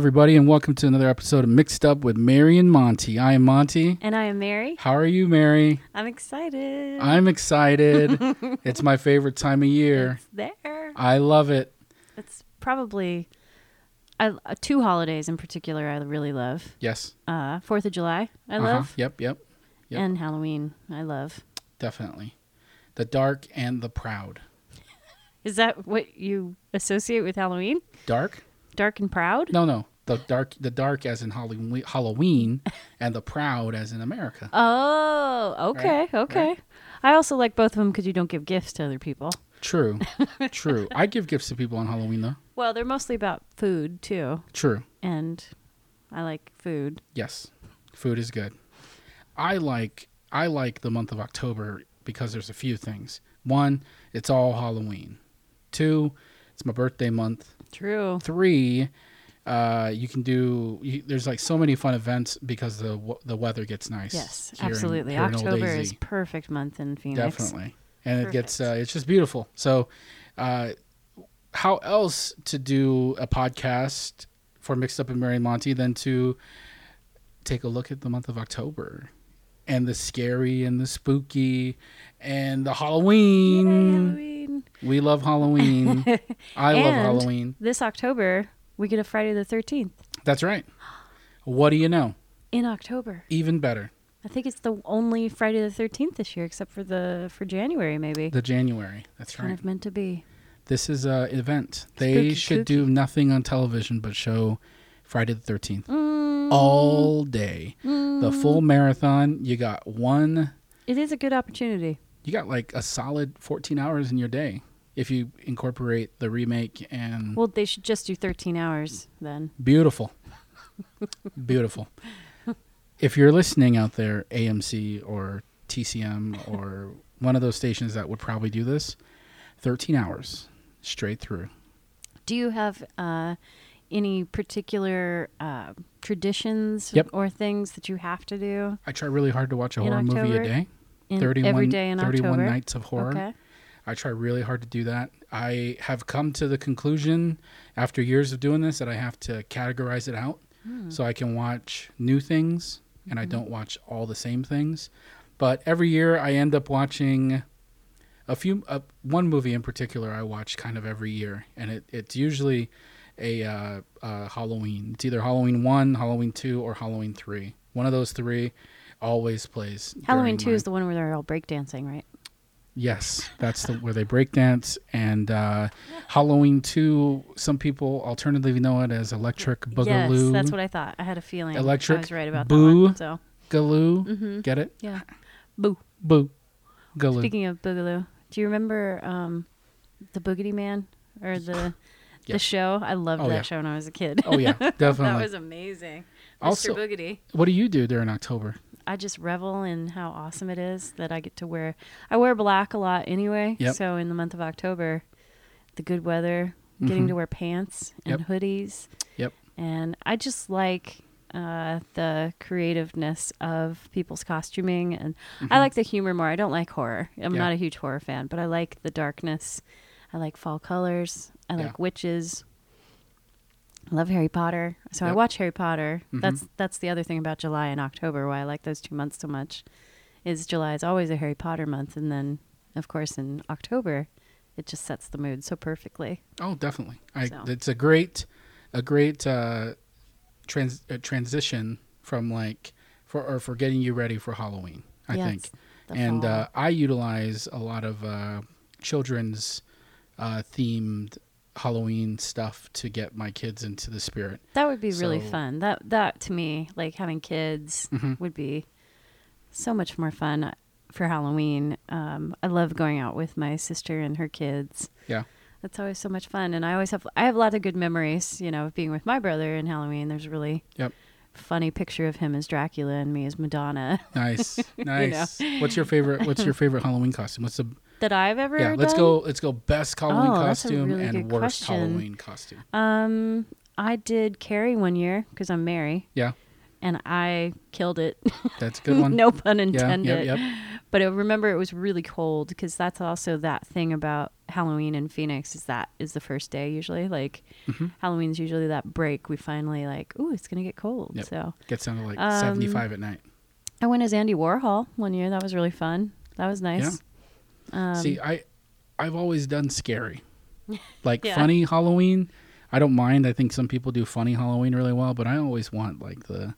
Everybody, and welcome to another episode of Mixed Up with Mary and Monty. I am Monty. And I am Mary. How are you, Mary? I'm excited. I'm excited. it's my favorite time of year. It's there. I love it. It's probably I, uh, two holidays in particular I really love. Yes. Uh, Fourth of July I Uh-huh. love, Yep, yep, Yep. and Halloween I love. definitely. The dark and the proud. Is that what you associate with Halloween? Dark? Dark and proud? No, no. The dark, the dark as in Halloween, Halloween, and the proud as in America. Oh, okay, Right, okay. right. I also like both of them because you don't give gifts to other people. True, true. I give gifts to people on Halloween, though. Well, they're mostly about food too, True. and I like food. Yes, food is good. I like I like the month of October because there's a few things. One, it's all Halloween. Two, it's my birthday month. True. Three, uh, you can do. You, there's like so many fun events because the w- the weather gets nice. Yes, absolutely. in October is perfect month in Phoenix. definitely, and it gets uh, it's just beautiful. So, uh, how else to do a podcast for Mixed Up and Mary and Monty than to take a look at the month of October and the scary and the spooky and the Yay, Halloween. Halloween. We love Halloween. I love Halloween. This October, we get a Friday the 13th That's right. What do you know? in October. Even better, I think it's the only Friday the 13th this year, except for the for January, maybe. the January. That's kind right. of meant to be. This is a event. They Spooky should do nothing on television but show Friday the 13th. Mm, all day. The mm. full marathon, you got one, It is a good opportunity. you got like a solid 14 hours in your day if you incorporate the remake and Well, they should just do 13 hours then. beautiful. beautiful. If you're listening out there, AMC or TCM or one of those stations that would probably do this, 13 hours straight through. Do you have uh, any particular uh, traditions Yep. or things that you have to do I try really hard to watch a In horror movie a day. in 31, every day in 31 October? nights of horror. Okay. I try really hard to do that. I have come to the conclusion after years of doing this that I have to categorize it out Hmm. so I can watch new things and I Mhm. don't watch all the same things. But every year I end up watching a few uh, one movie in particular I watch kind of every year and it, it's usually a uh, uh, Halloween. It's either Halloween 1, Halloween 2 or Halloween 3. One of those 3 always plays. Halloween 2 my- is the one where they're all breakdancing, right? Yes, that's the, where they break dance. And uh, Halloween 2, some people alternatively know it as Electric Boogaloo. Yes, that's what I thought. I had a feeling Electric I was right about Boo. that one. So, Galoo. hmm Get it? yeah. Boo. Boo. Galoo. Speaking of Boogaloo, do you remember um, the Boogedy Man or the the show? I loved Oh, that yeah. show when I was a kid. oh, yeah, definitely. that was amazing. Also- Mr. Boogedy. what do you do during October? I just revel in how awesome it is that I get to wear. I wear black a lot anyway. Yep. So in the month of October, the good weather, getting Mhm. to wear pants and Yep. hoodies. Yep. And I just like uh, the creativeness of people's costuming, and I Mhm. like the humor more. I don't like horror. I'm Yeah. not a huge horror fan, but I like the darkness. I like fall colors. I Yeah. like witches. I love Harry Potter. So I watch Harry Potter. Mhm. That's that's the other thing about July and October why I like those two months so much. Is July is always a Harry Potter month and then of course in October it just sets the mood so perfectly. Oh, definitely. I, So. It's a great, a great uh, trans, uh, transition from like, for, or for getting you ready for Halloween, I Yes, think. and uh, I utilize a lot of uh, children's uh, themed Halloween stuff to get my kids into the spirit. that would be really fun. That that to me like having kids Mhm. would be so much more fun for Halloween. Um, I love going out with my sister and her kids. Yeah. That's always so much fun, and I always have I have a lot of good memories. You know, of being with my brother in Halloween. There's really Yep. funny picture of him as Dracula and me as Madonna Nice, nice. What's your favorite? What's your favorite Halloween costume? What's the that I've ever. yeah? Let's done. go. Let's go. Best Halloween Oh, costume really and worst question. Halloween costume. Um, I did Carrie one year because I'm Mary. Yeah. And I killed it. That's a good one. no pun intended. yeah, yep, yep. But I remember it was really cold because that's also that thing about Halloween in Phoenix is that is the first day usually. Like Mhm. Halloween's usually that break. We finally like, ooh, it's gonna get cold. Yep. So Gets down to like Um, 75 at night. I went as Andy Warhol one year. That was really fun. That was nice. Um, See, I, I've always done scary, like Yeah. funny Halloween. I don't mind. I think some people do funny Halloween really well, but I always want like the,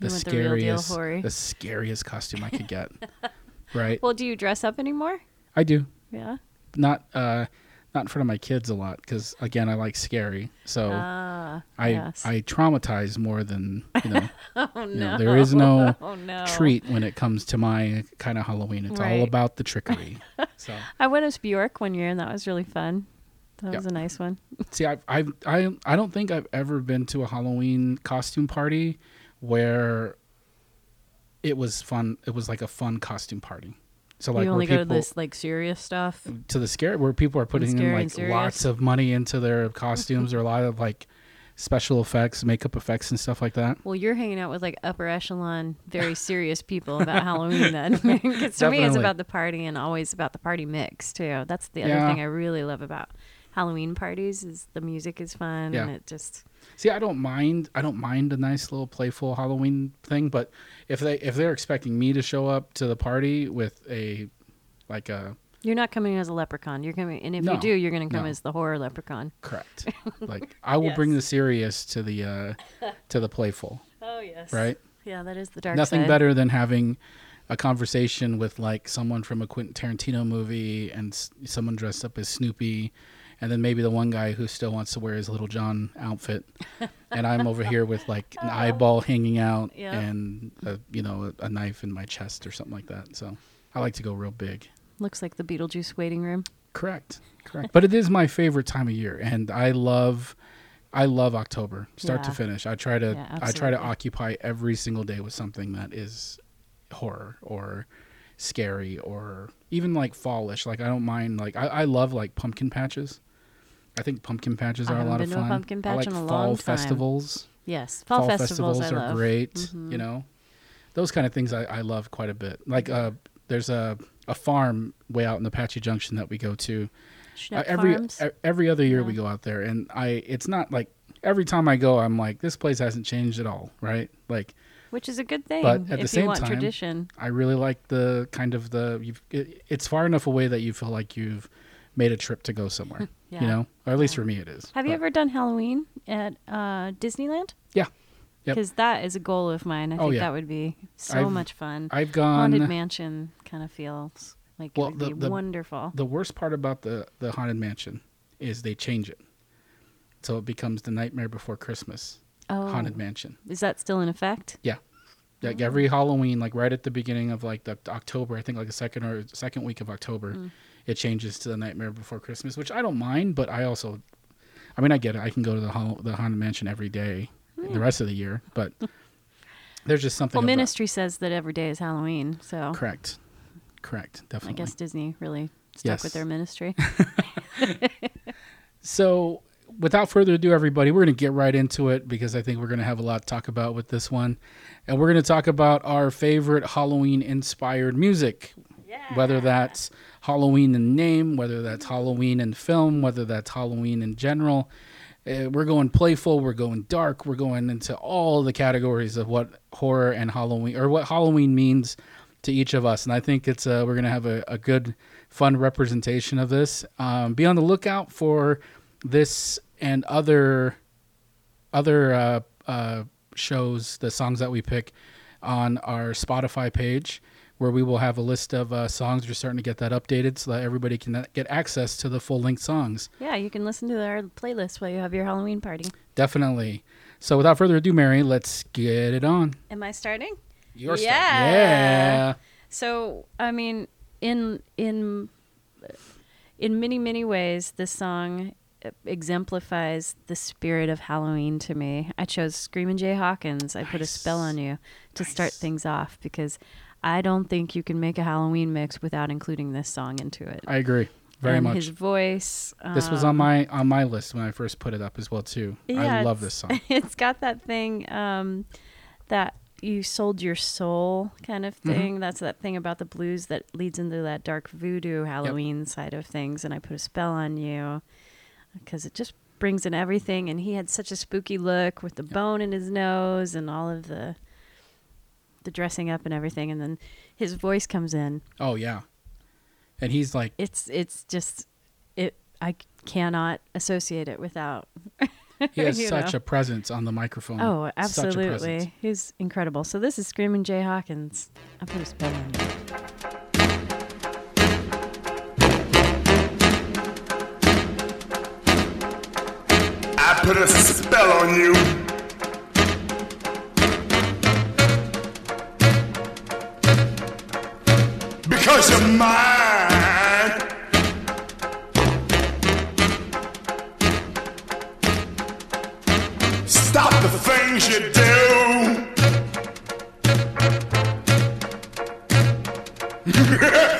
the want the deal scariest, the scariest costume I could get. right? well, do you dress up anymore? I do Yeah. not, uh, not in front of my kids a lot because again, I like scary. So Ah, I, yes. I traumatize more than you know. oh you no. know, there is no oh no. treat when it comes to my kind of Halloween. It's all about the trickery. so. I went as Bjork one year, and that was really fun. That Yep. was a nice one. See, I've, I've, I, I don't think I've ever been to a Halloween costume party where it was fun. It was like a fun costume party. So like you only go people to this like serious stuff. to the scare where people are putting in like lots of money into their costumes or a lot of like special effects, makeup effects, and stuff like that. Well, you're hanging out with like upper echelon, very serious people about Halloween then. Because to me, it's about the party and always about the party mix too. That's the other Yeah. thing I really love about Halloween parties is the music is fun Yeah. and it just See, I don't mind. I don't mind a nice little playful Halloween thing, but if they if they're expecting me to show up to the party with a like a you're not coming as a leprechaun. You're coming, and if No, you do, you're going to come no. as the horror leprechaun. correct, like I will bring the serious to the uh to the playful, Oh yes, right? Yeah, that is the dark Nothing side. better than having a conversation with like someone from a Quentin Tarantino movie and s- someone dressed up as Snoopy, and then maybe the one guy who still wants to wear his Little John outfit, and I'm over here with like an oh. eyeball hanging out Yeah. and a, you know a, a knife in my chest or something like that. So I like to go real big. Looks like the Beetlejuice waiting room. Correct, correct. but it is my favorite time of year, and I love. I love October, start to finish. I try to Yeah, I try to occupy every single day with something that is horror or scary or even like fallish. Like I don't mind like I, I love like pumpkin patches. I think pumpkin patches are a lot of been to a fun. pumpkin I patch like in a fall long time. festivals. Yes, fall, festivals, I are great. Mhm. You know, those kind of things I, I love quite a bit. Like uh, there's a a farm way out in Apache Junction that we go to. Uh, every e- every other year we go out there, and I it's not like every time I go I'm like this place hasn't changed at all, right? Like which is a good thing But at the same you want time- tradition. I really like the kind of the you've it, it's far enough away that you feel like you've made a trip to go somewhere. Yeah. You know, or at least for me it is. Have you ever done Halloween at uh, Disneyland? Yeah. Yep. Because that is a goal of mine. I Oh, think yeah. that would be so I've much fun. I've gone Haunted mansion kind of feels like Well, it would the- be the- wonderful. The worst part about the the haunted mansion is they change it, so it becomes the Nightmare Before Christmas oh, haunted mansion. is that still in effect? Yeah, like every Halloween, like right at the beginning of like the October, I think like the second or second week of October, Mm. It changes to the Nightmare Before Christmas, which I don't mind, but I also, I mean, I get it. I can go to the the haunted mansion every day, the hmm. rest of the year, but there's just something. Well, about- Ministry says that every day is Halloween, so Correct, correct, definitely. I guess Disney really stuck with their ministry. So, without further ado, everybody, we're going to get right into it because I think we're going to have a lot to talk about with this one. And we're going to talk about our favorite Halloween inspired music, whether that's Halloween in name, whether that's Halloween in film, whether that's Halloween in general. Uh, we're going playful, we're going dark, we're going into all the categories of what horror and Halloween or what Halloween means to each of us. And I think it's uh, we're going to have a, a good, fun representation of this. Um, be on the lookout for this and other other uh, uh, shows, the songs that we pick on our Spotify page, where we will have a list of uh, songs. We're starting to get that updated so that everybody can uh, get access to the full length songs. yeah, you can listen to our playlist while you have your Halloween party. Definitely. So without further ado, Mary, let's get it on. Am I starting? You're Yeah. Yeah. So, I mean, in in in many many ways, this song exemplifies the spirit of Halloween to me. I chose Screamin' Jay Hawkins. I put a spell on you to start things off because I don't think you can make a Halloween mix without including this song into it. I agree. Very and much. His voice. this was on um, my on my list when I first put it up as well too. I love this song. it's got that thing um, that you sold your soul kind of thing. That's that thing about the blues that leads into that dark voodoo Halloween side of things. And I put a spell on you because it just brings in everything. And he had such a spooky look with the bone in his nose and all of the the dressing up and everything. And then his voice comes in. Oh yeah, and he's like, It's it's just it. I cannot associate it without. he has such know. a presence on the microphone. Oh, Such a absolutely. He's incredible. So this is Screaming Jay Hawkins. I put a spell on you. I put a spell on you. Because you're mine. Stop the things you do.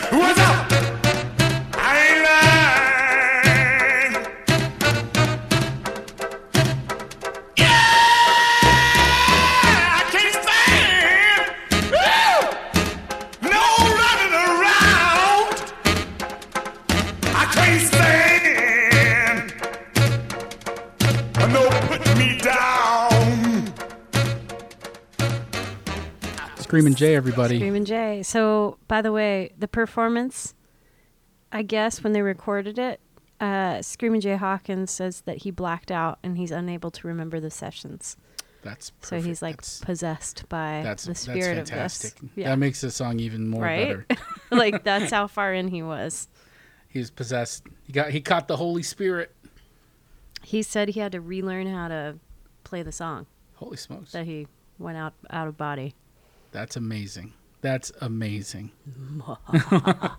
Screaming Jay, everybody. Screaming Jay. So, by the way, the performance, I guess when they recorded it, uh, Screaming Jay Hawkins says that he blacked out and he's unable to remember the sessions. That's So he's like that's, possessed by that's, the that's spirit of fantastic. this. Yeah. That makes the song even more right? better. like that's how far in he was. He was possessed. He got he caught the Holy Spirit. He said he had to relearn how to play the song Holy smokes. that he went out out of body. That's amazing. That's amazing. I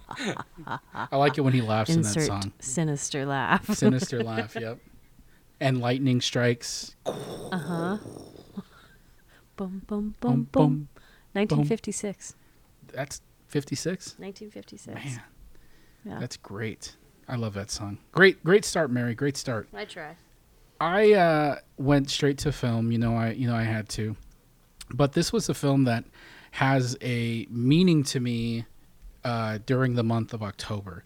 like it when he laughs in that song. sinister laugh. Sinister laugh, yep. And lightning strikes. Uh huh. boom, Boom, boom. boom. 1956. That's 56? 1956. Man, yeah. that's great. I love that song. Great, great start, Mary. Great start. I try. I uh, went straight to film. You know, I you know I had to, but this was a film that has a meaning to me uh, during the month of October,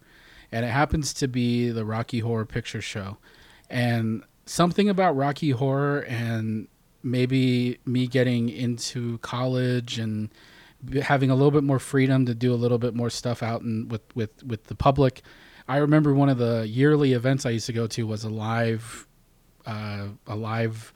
and it happens to be the Rocky Horror Picture Show, and something about Rocky Horror and maybe me getting into college and having a little bit more freedom to do a little bit more stuff out and with with with the public. I remember one of the yearly events I used to go to was a live uh, a live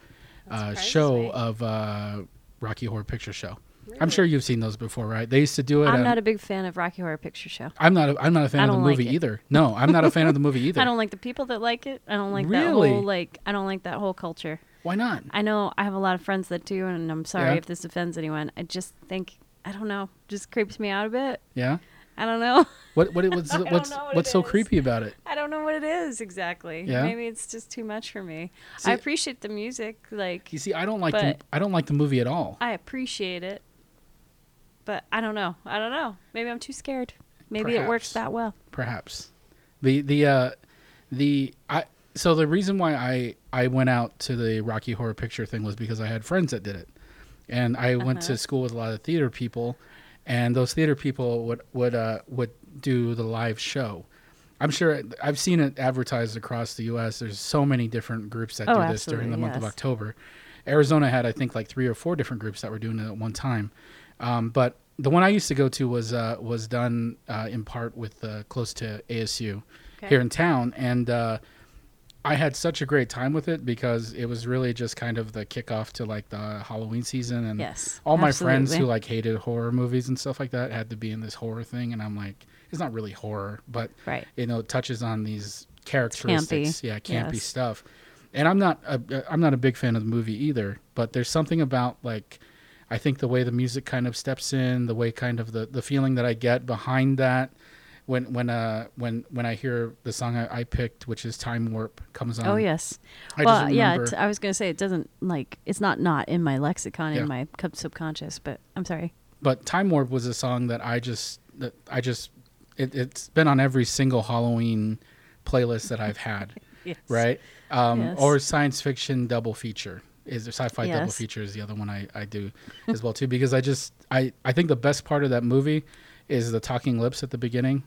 uh, show of uh, Rocky Horror Picture Show. I'm sure you've seen those before, right? They used to do it. I'm at- not a big fan of Rocky Horror Picture Show. I'm not. A, I'm not a fan of the like movie it. either. No, I'm not a fan of the movie either. I don't like the people that like it. I don't like that whole like I don't like that whole culture. Why not? I know I have a lot of friends that do and I'm sorry Yeah. if this offends anyone. I just think I don't know, just creeps me out a bit. Yeah. I don't know. What? What? What's? what's? what what's so is. creepy about it? I don't know what it is exactly. Yeah? Maybe it's just too much for me. See- I appreciate the music, like You see, I don't like. The, I don't like the movie at all. I appreciate it. But I don't know. I don't know. Maybe I'm too scared. Maybe it works that well. perhaps the the uh the i so the reason why i i went out to the rocky horror picture thing was because i had friends that did it and i went Uh-huh. to school with a lot of theater people and those theater people would would uh would do the live show. I'm sure i've seen it advertised across the us there's so many different groups that Oh, do this during the month of october. Arizona had i think like three or four different groups that were doing it at one time. Um, but the one I used to go to was uh, was done uh, in part with uh, close to ASU Okay. here in town, and uh, I had such a great time with it because it was really just kind of the kickoff to like the Halloween season, and Yes. all my friends who like hated horror movies and stuff like that had to be in this horror thing, and I'm like, it's not really horror, but Right. you know, it touches on these characteristics, yeah, campy yes. stuff. And I'm not a, I'm not a big fan of the movie either, but there's something about like I think the way the music kind of steps in, the way kind of the, the feeling that I get behind that when when uh when when I hear the song I, I picked, which is Time Warp, comes on. Oh yes. I well, just yeah. I was gonna say it doesn't like it's not not in my lexicon Yeah. in my subconscious, but I'm sorry. but Time Warp was a song that I just that I just it, it's been on every single Halloween playlist that I've had. Yes. right? Um, Yes. Or science fiction double feature. is sci-fi double feature is the other one I, I do as well too because I just I I think the best part of that movie is the talking lips at the beginning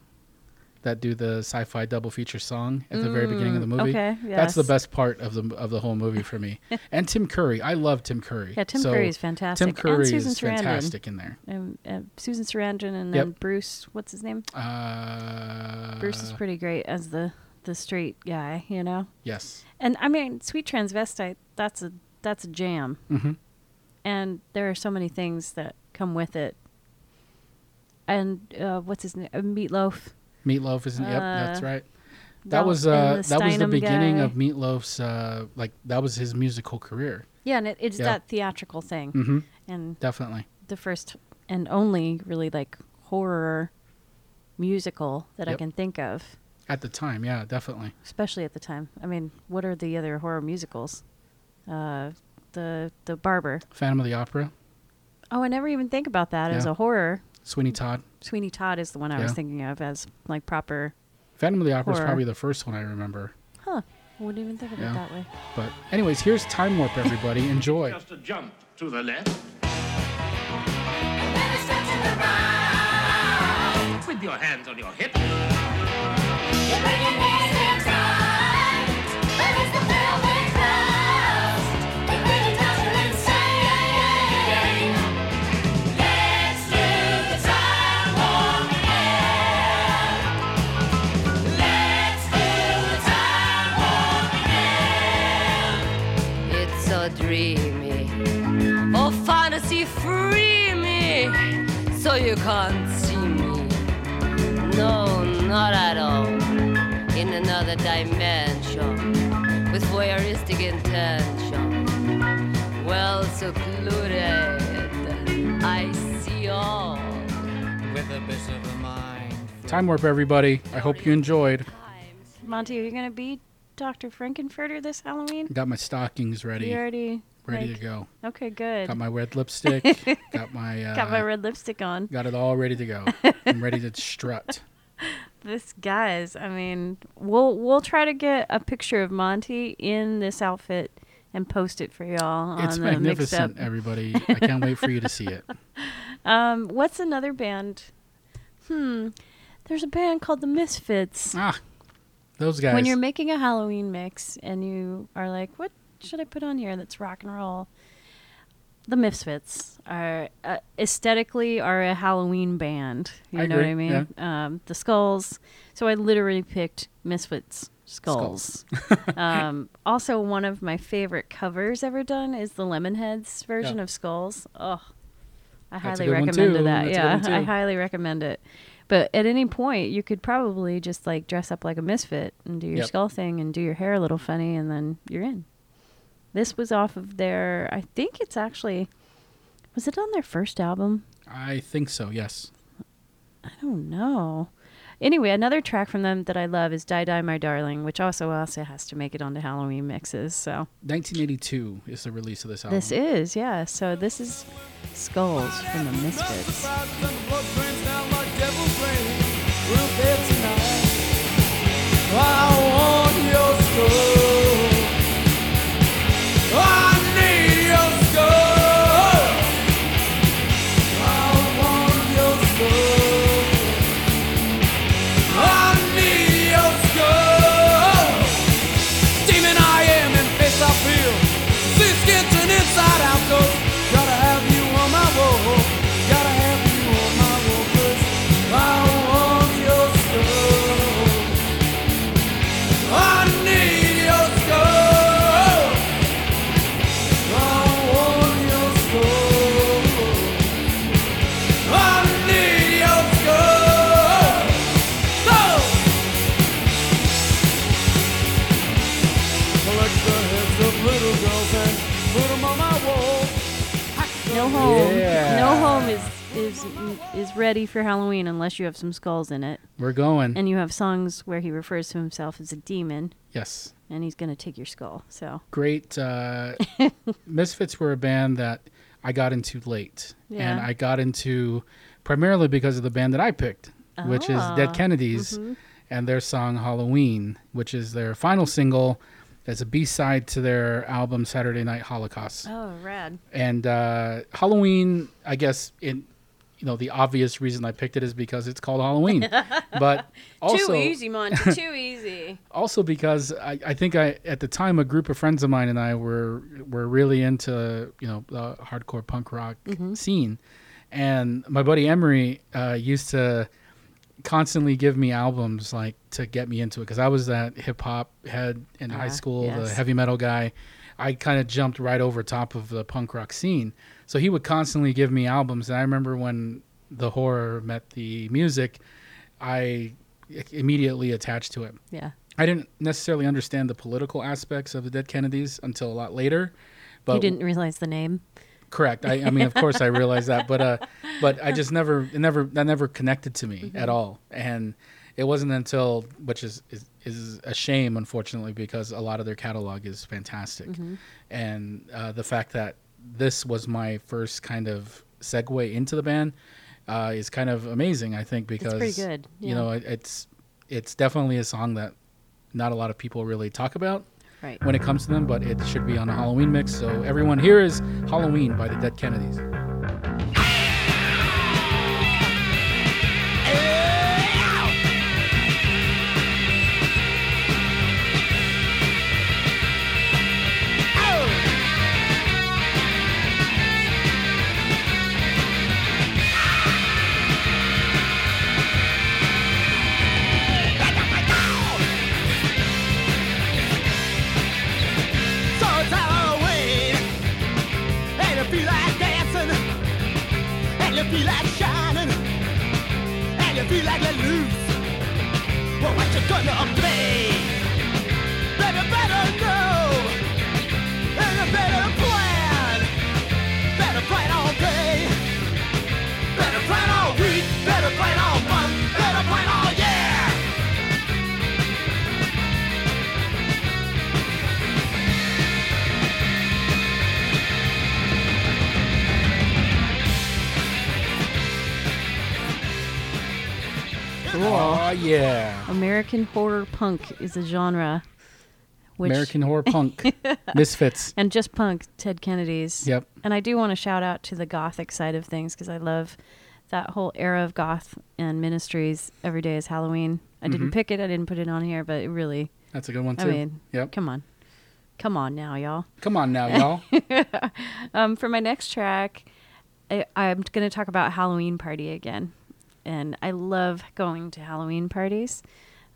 that do the sci-fi double feature song at the very beginning of the movie. okay, yes. That's the best part of the of the whole movie for me. and Tim Curry, I love Tim Curry. Yeah, Tim So Curry is fantastic. Tim Curry and Susan is Sarandon. fantastic in there. Um, uh, Susan Sarandon and Yep. then Bruce. What's his name? Uh, Bruce is pretty great as the the straight guy, you know. yes. And I mean, Sweet Transvestite. That's a that's a jam. Mm-hmm. and there are so many things that come with it. And uh, what's his name? Meatloaf. Meatloaf is in. Yep, that's Uh, right. That was uh, that was the beginning guy. of Meatloaf's uh, like that was his musical career. Yeah, and it, it's Yeah. that theatrical thing, hmm and Definitely. the first and only really like horror musical that I can think of, At the time, yeah, definitely. especially at the time. I mean, what are the other horror musicals? Uh, the the Barber. Phantom of the Opera, Oh, I never even think about that as a horror. Sweeney Todd. Sweeney Todd is the one I was thinking of as like proper. Phantom of the Opera is probably the first one I remember. Huh. Wouldn't even think of Yeah. it that way. But anyways, here's Time Warp, everybody. Enjoy. Just a jump to the left. With your hands on your hips. So you can't see me. No, not at all. In another dimension. With voyeuristic intention. Well secluded. I see all. with a bit of a mind. Time Warp, everybody. I hope you enjoyed. Monty, are you gonna be Dr. Frank-N-Furter this Halloween? Got my stockings ready, You already ready like- to go. Okay, good. Got my red lipstick. got my uh, Got my red lipstick on. Got it all ready to go. I'm ready to strut. This guys, I mean, we'll we'll try to get a picture of Monty in this outfit and post it for y'all It's on the mixed magnificent, everybody. I can't wait for you to see it. Um, what's another band? Hmm, there's a band called the Misfits. Ah, those guys. When you're making a Halloween mix and you are like, what should I put on here that's rock and roll? The Misfits are uh, aesthetically are a Halloween band. You I know what I agree, mean? Um, the skulls. So I literally picked Misfits skulls. um, also, one of my favorite covers ever done is the Lemonheads version Yeah. of Skulls. Oh, I That's highly recommend that. That's yeah, I highly recommend it. But at any point, you could probably just like dress up like a misfit and do your Yep. skull thing and do your hair a little funny, and then you're in. This was off of their. I think it's actually. Was it on their first album? I think so. Yes. I don't know. Anyway, another track from them that I love is "Die Die My Darling," which also also has to make it onto Halloween mixes. So 1982 is the release of this album. this is yeah. So this is Skulls from the Misfits. Demon home. Yeah. No home is is is ready for Halloween unless you have some skulls in it, We're going. and you have songs where he refers to himself as a demon, yes. and he's gonna take your skull. So Great. Uh, Misfits were a band that I got into late, and I got into primarily because of the band that I picked, which is Ah. Dead Kennedys, and their song Halloween, which is their final single as a B side to their album Saturday Night Holocaust. Oh, rad. And uh, Halloween, I guess, in you know the obvious reason I picked it is because it's called Halloween, but also too easy, Monty. Too easy. also because I, I think I at the time a group of friends of mine and I were were really into you know the hardcore punk rock scene, and my buddy Emery uh, used to constantly give me albums like to get me into it because I was that hip hop head in high Ah, school, the heavy metal guy. I kind of jumped right over top of the punk rock scene, so he would constantly give me albums. And I remember when the horror met the music, I immediately attached to it. Yeah. I didn't necessarily understand the political aspects of the Dead Kennedys until a lot later. But you didn't realize the name. Correct. I, I mean, of course, I realized that, but uh, but I just never, it never, that never connected to me at all. And it wasn't until, which is, is is a shame, unfortunately, because a lot of their catalog is fantastic, and uh, the fact that this was my first kind of segue into the band uh, is kind of amazing. I think because pretty good, You know, it, it's it's definitely a song that not a lot of people really talk about Right. when it comes to them, but it should be on a Halloween mix. So everyone, here is Halloween by the Dead Kennedys. American horror punk is a genre. Which, American horror punk, Misfits. and just punk, Dead Kennedys. Yep. And I do want to shout out to the gothic side of things because I love that whole era of goth and ministries. Every day is Halloween. I didn't pick it. I didn't put it on here, but it really. That's a good one too. I mean, yep. come on, come on now, y'all. Come on now, y'all. Um, for my next track, I, I'm going to talk about Halloween party again, and I love going to Halloween parties.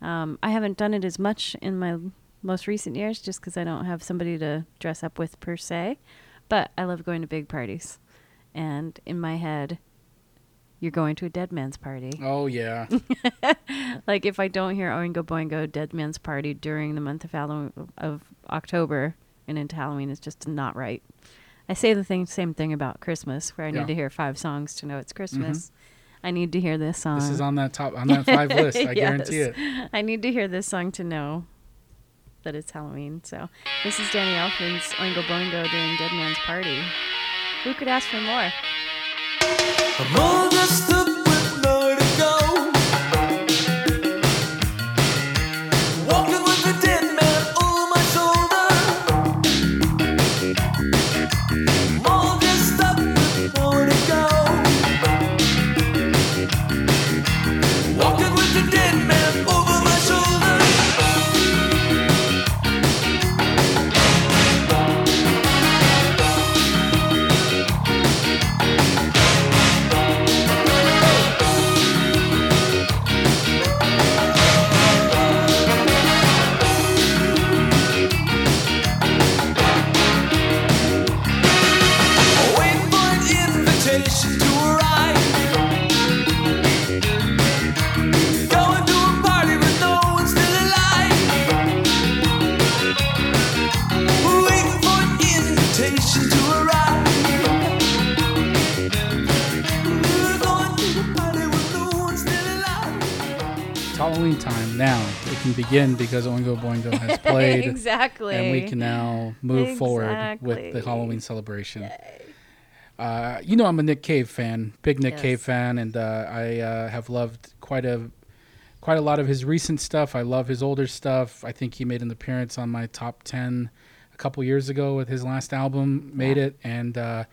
Um, I haven't done it as much in my most recent years, just because I don't have somebody to dress up with per se. But I love going to big parties, and in my head, you're going to a dead man's party. oh yeah. Like if I don't hear Oingo Boingo Dead Man's Party during the month of Halloween of October and into Halloween is just not right. I say the thing, same thing about Christmas, where I need to hear five songs to know it's Christmas. I need to hear this song. This is on that top on that five list. I guarantee it. I need to hear this song to know that it's Halloween. So this is Danny Elfman's Oingo Boingo during Dead Man's Party. Who could ask for more? Time now. it can begin because Oingo Boingo has played. exactly. and we can now move forward with the Halloween celebration. Uh, you know, I'm a Nick Cave fan, big Nick Yes. Cave fan, and uh, I uh, have loved quite a quite a lot of his recent stuff. I love his older stuff. I think he made an appearance on my top 10 a couple years ago with his last album, Made Yeah. It. And uh,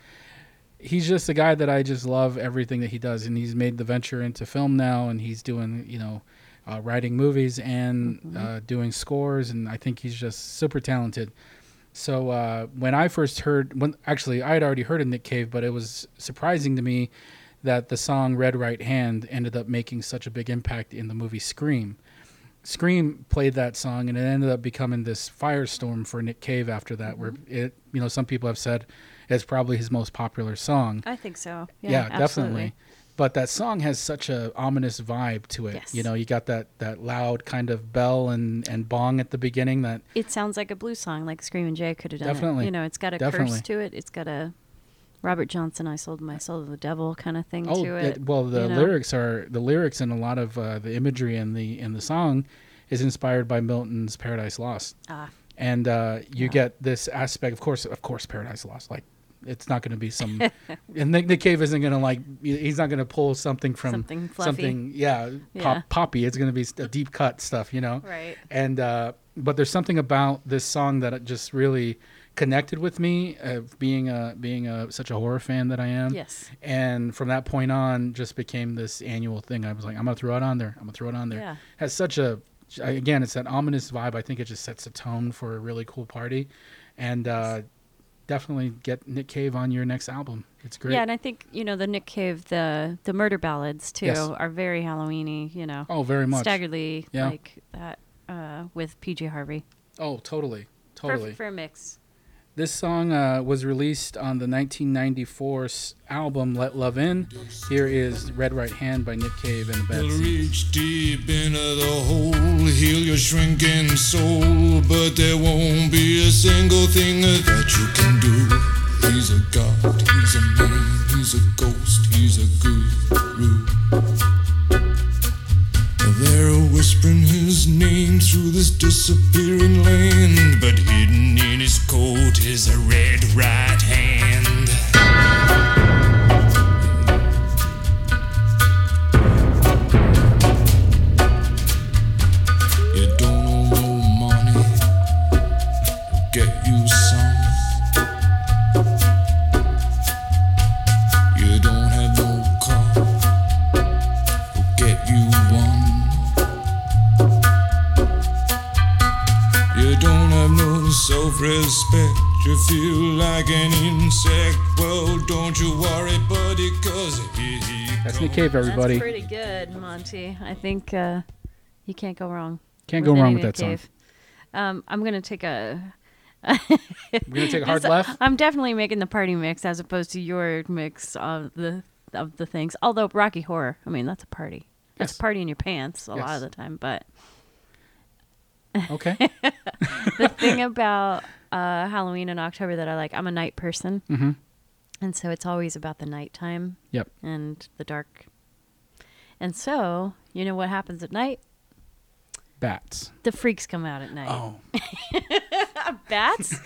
he's just a guy that I just love everything that he does. And he's made the venture into film now, and he's doing, you know, uh, writing movies and uh, doing scores. And I think he's just super talented. So uh, when I first heard, when actually I had already heard of Nick Cave, but it was surprising to me that the song "Red Right Hand" ended up making such a big impact in the movie Scream. Scream played that song, and it ended up becoming this firestorm for Nick Cave after that. Where it, you know, some people have said it's probably his most popular song. I think so. Yeah, Yeah, definitely. But that song has such a ominous vibe to it. Yes. You know, you got that that loud kind of bell and and bong at the beginning that It sounds like a blues song, like Screaming Jay could have done Definitely. it. You know, it's got a Definitely. curse to it. It's got a Robert Johnson, "I sold my soul to the devil" kind of thing Oh, to yeah, it. well, the you know? lyrics are the lyrics and a lot of uh, the imagery in the in the song is inspired by Milton's Paradise Lost, Ah, and uh, you Yeah. get this aspect. Of course, of course, Paradise Lost. Like, it's not going to be some. and Nick, Nick Cave isn't going to like. He's not going to pull something from Something fluffy. something. Yeah, Yeah. Pop, poppy. It's going to be a deep cut stuff. You know. right. And uh, but there's something about this song that just really connected with me, uh, being a being a such a horror fan that I am Yes. and from that point on just became this annual thing i was like i'm gonna throw it on there i'm gonna throw it on there Yeah. has such a again it's that ominous vibe i think it just sets a tone for a really cool party and uh definitely get nick cave on your next album it's great Yeah, and I think you know the Nick Cave, the the murder ballads too, Yes. are very Halloweeny. You know, oh very much Stagger Lee Yeah. like that uh, with PJ Harvey. oh totally totally Perfect for a mix. This song uh, was released on the 1994 album let love in here is red right hand by nick cave and the bad Seeds. reach deep into the hole, heal your shrinking soul, but there won't be a single thing that you can do. He's a god, he's a man, he's a ghost, he's a guru. They're whispering his name through this disappearing land, but hidden in his coat is a red right hand. Insect. Well, don't you worry, buddy, cause here he that's nick comes. cave everybody That's pretty good, Monty. I think uh, you can't go wrong. can't go wrong with Nick that song Cave. Um, I'm gonna take a. we're gonna take a hard Yes, left I'm definitely making the party mix as opposed to your mix of the of the things. Although Rocky Horror, I mean that's a party. That's Yes. a party in your pants a lot of the time. But okay the thing about uh, Halloween in October that I like, I'm a night person, mm-hmm. and so it's always about the nighttime yep and the dark. And so, you know what happens at night? bats The freaks come out at night. oh Bats?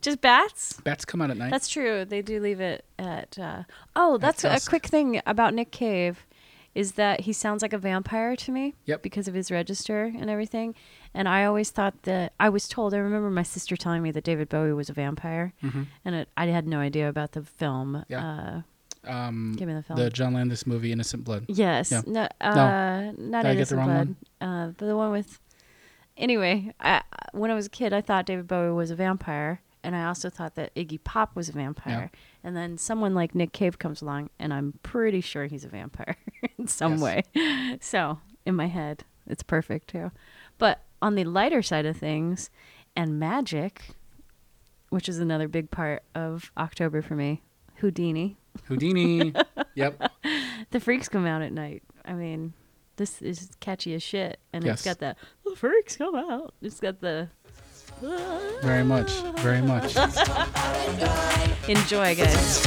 Just bats? bats come out at night That's true. They do leave it at. Uh, oh, that's a quick thing about Nick Cave, is that he sounds like a vampire to me. Yep. Because of his register and everything, and I always thought that I was told. I remember my sister telling me that David Bowie was a vampire, and it, I had no idea about the film. Mm-hmm. Yeah. Uh, um give me the film. the john landis movie innocent blood Yes. Yeah. No. Uh, Not Did I get the Innocent wrong Blood. Uh, the, one with. Anyway, I, when I was a kid, I thought David Bowie was a vampire, and I also thought that Iggy Pop was a vampire. And then someone like Nick Cave comes along, and I'm pretty sure he's a vampire in some Yes. way. So in my head, it's perfect too. But on the lighter side of things, and magic, which is another big part of October for me, Houdini. houdini yep The freaks come out at night. I mean, this is catchy as shit, and Yes. it's got the the freaks come out. It's got the very much very much enjoy, guys.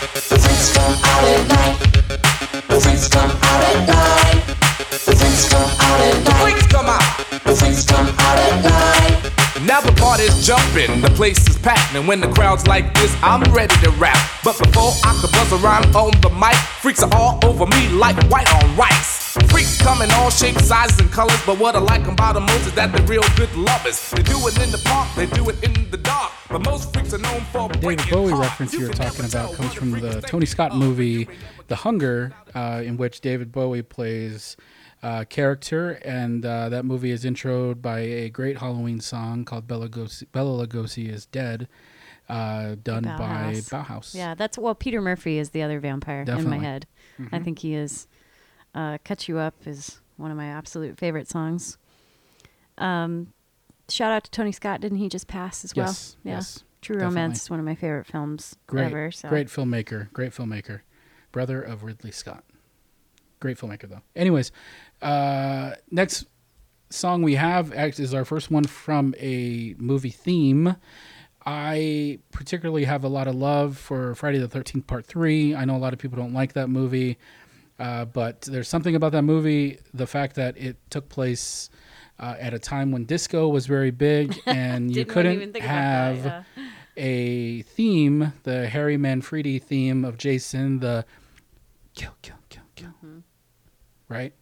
The freaks come out at night. The freaks come out at night. The freaks come out. The freaks come out at night. Now the party's jumping, the place is packed, and when the crowd's like this, I'm ready to rap. But before I can buzz around on the mic, freaks are all over me like white on rice. Freaks come in all shapes, sizes, and colors, but what I like about them most is that they're real good lovers. They do it in the park, they do it in the dark, but most freaks are known for David Bowie hearts. reference you were can talking about comes from the Tony Scott movie The Hunger, uh, in which David Bowie plays uh, character, and uh, that movie is introed by a great Halloween song called Bela Lugosi, Bela Lugosi is Dead, uh, done by Bauhaus. Bauhaus. Yeah, that's well. Peter Murphy is the other vampire in my head. I think he is. Uh, "Cut You Up" is one of my absolute favorite songs. Um, shout out to Tony Scott. Didn't he just pass as well? Yes, yeah. yes, True definitely. Romance is one of my favorite films Great, ever. So. great filmmaker, great filmmaker, brother of Ridley Scott. Great filmmaker though. Anyways, uh, next song we have is our first one from a movie theme. I particularly have a lot of love for Friday the Thirteenth Part Three. I know a lot of people don't like that movie, uh, but there's something about that movie. The fact that it took place uh, at a time when disco was very big, and you couldn't have that, a theme, the Harry Manfredini theme of Jason, the kill, kill, kill, kill. Right?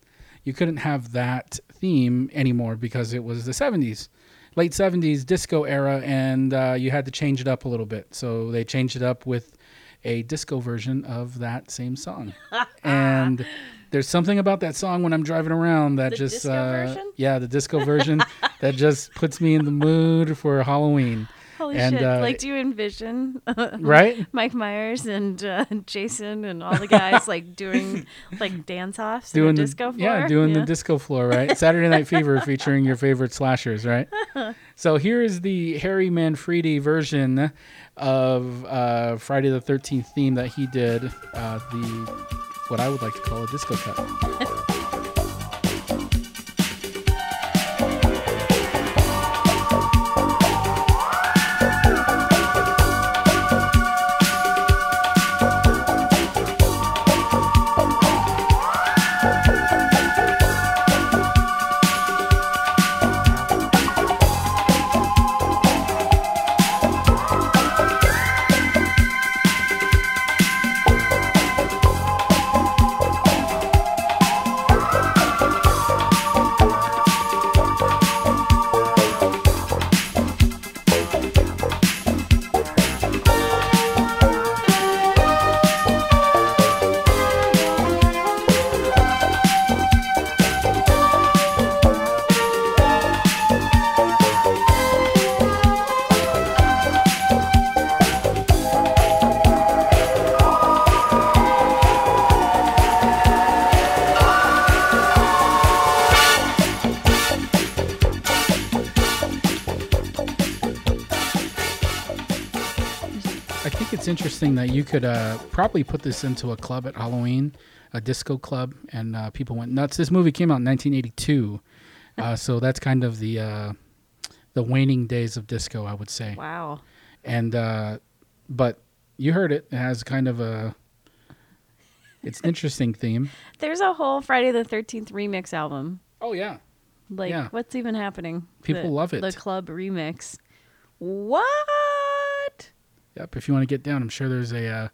You couldn't have that theme anymore because it was the 70s, late 70s disco era, and uh, you had to change it up a little bit. So they changed it up with a disco version of that same song. and there's something about that song when I'm driving around that The just disco uh, version? yeah, the disco version that just puts me in the mood for Halloween. Holy And, shit! uh, like, do you envision Right? Mike Myers and uh, Jason and all the guys like doing like dance offs in doing the disco floor? yeah, doing the disco floor, right? Saturday Night Fever featuring your favorite slashers, right? so here is the Harry Manfredini version of uh, Friday the Thirteenth theme that he did. Uh, the what I would like to call a disco cut. it's interesting that you could uh, probably put this into a club at Halloween, a disco club, and uh, people went nuts. This movie came out in 1982, uh, so that's kind of the uh, the waning days of disco, I would say. Wow. And uh, but you heard it; it has kind of a it's an interesting theme. There's a whole Friday the Thirteenth remix album. Oh yeah, Like, Yeah. what's even happening? People The- love it. The club remix. What? Yep. If you want to get down, I'm sure there's a, uh,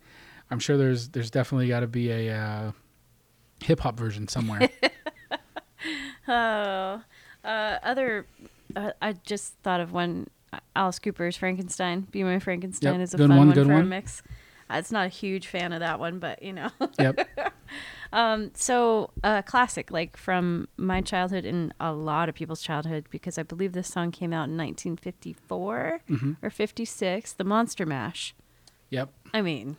I'm sure there's there's definitely got to be a uh, hip hop version somewhere. Oh, uh, other. Uh, I just thought of one. Alice Cooper's Frankenstein. Be My Frankenstein Yep, is a good fun one, one, good for one. a mix. Uh, it's not a huge fan of that one, but you know. yep. so uh, classic, like from my childhood and a lot of people's childhood, because I believe this song came out in 1954 Mm-hmm. or 56. The Monster Mash. Yep. I mean,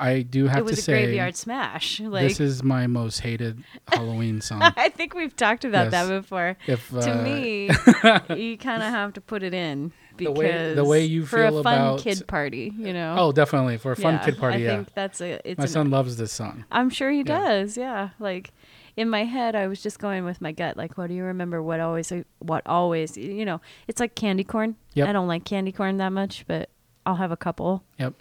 I do have it was to a say graveyard smash. Like this is my most hated Halloween song. I think we've talked about that before. If, to uh, me, you kind of have to put it in The because way- the way you for a fun about- kid party, you know. Oh, definitely for a fun Yeah, kid party. I yeah, think that's a. It's my an- son loves this song. I'm sure he Yeah. does. Yeah, like in my head, I was just going with my gut. Like, what do you remember? What always? What always? You know, it's like candy corn. Yep. I don't like candy corn that much, but I'll have a couple. Yep.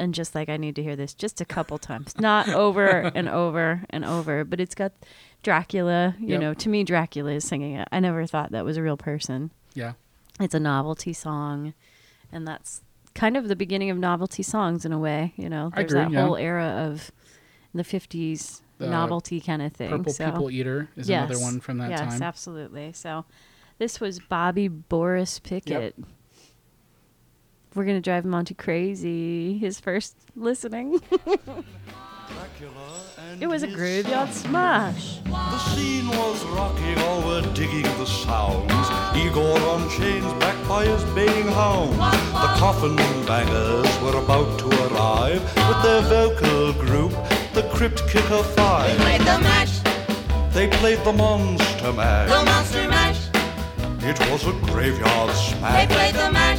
And just like I need to hear this just a couple times, not over and over and over. But it's got Dracula. You Yep. know, to me, Dracula is singing it. I never thought that was a real person. Yeah. It's a novelty song, and that's kind of the beginning of novelty songs in a way. You know, there's agree, that yeah. whole era of the '50s The novelty kind of thing. Purple so. People Eater is another one from that yes, time. Yes, absolutely. So, this was Bobby Boris Pickett. We're gonna drive Monty crazy. His first listening. it was a graveyard smash. The scene was rocking, all were digging the sounds. Igor on chains, backed by his baying hounds. The coffin bangers were about to arrive with their vocal group, the Crypt Kicker Five. They Played the mash, They played the Monster Mash. the monster mash. It was a graveyard smash. They played the mash,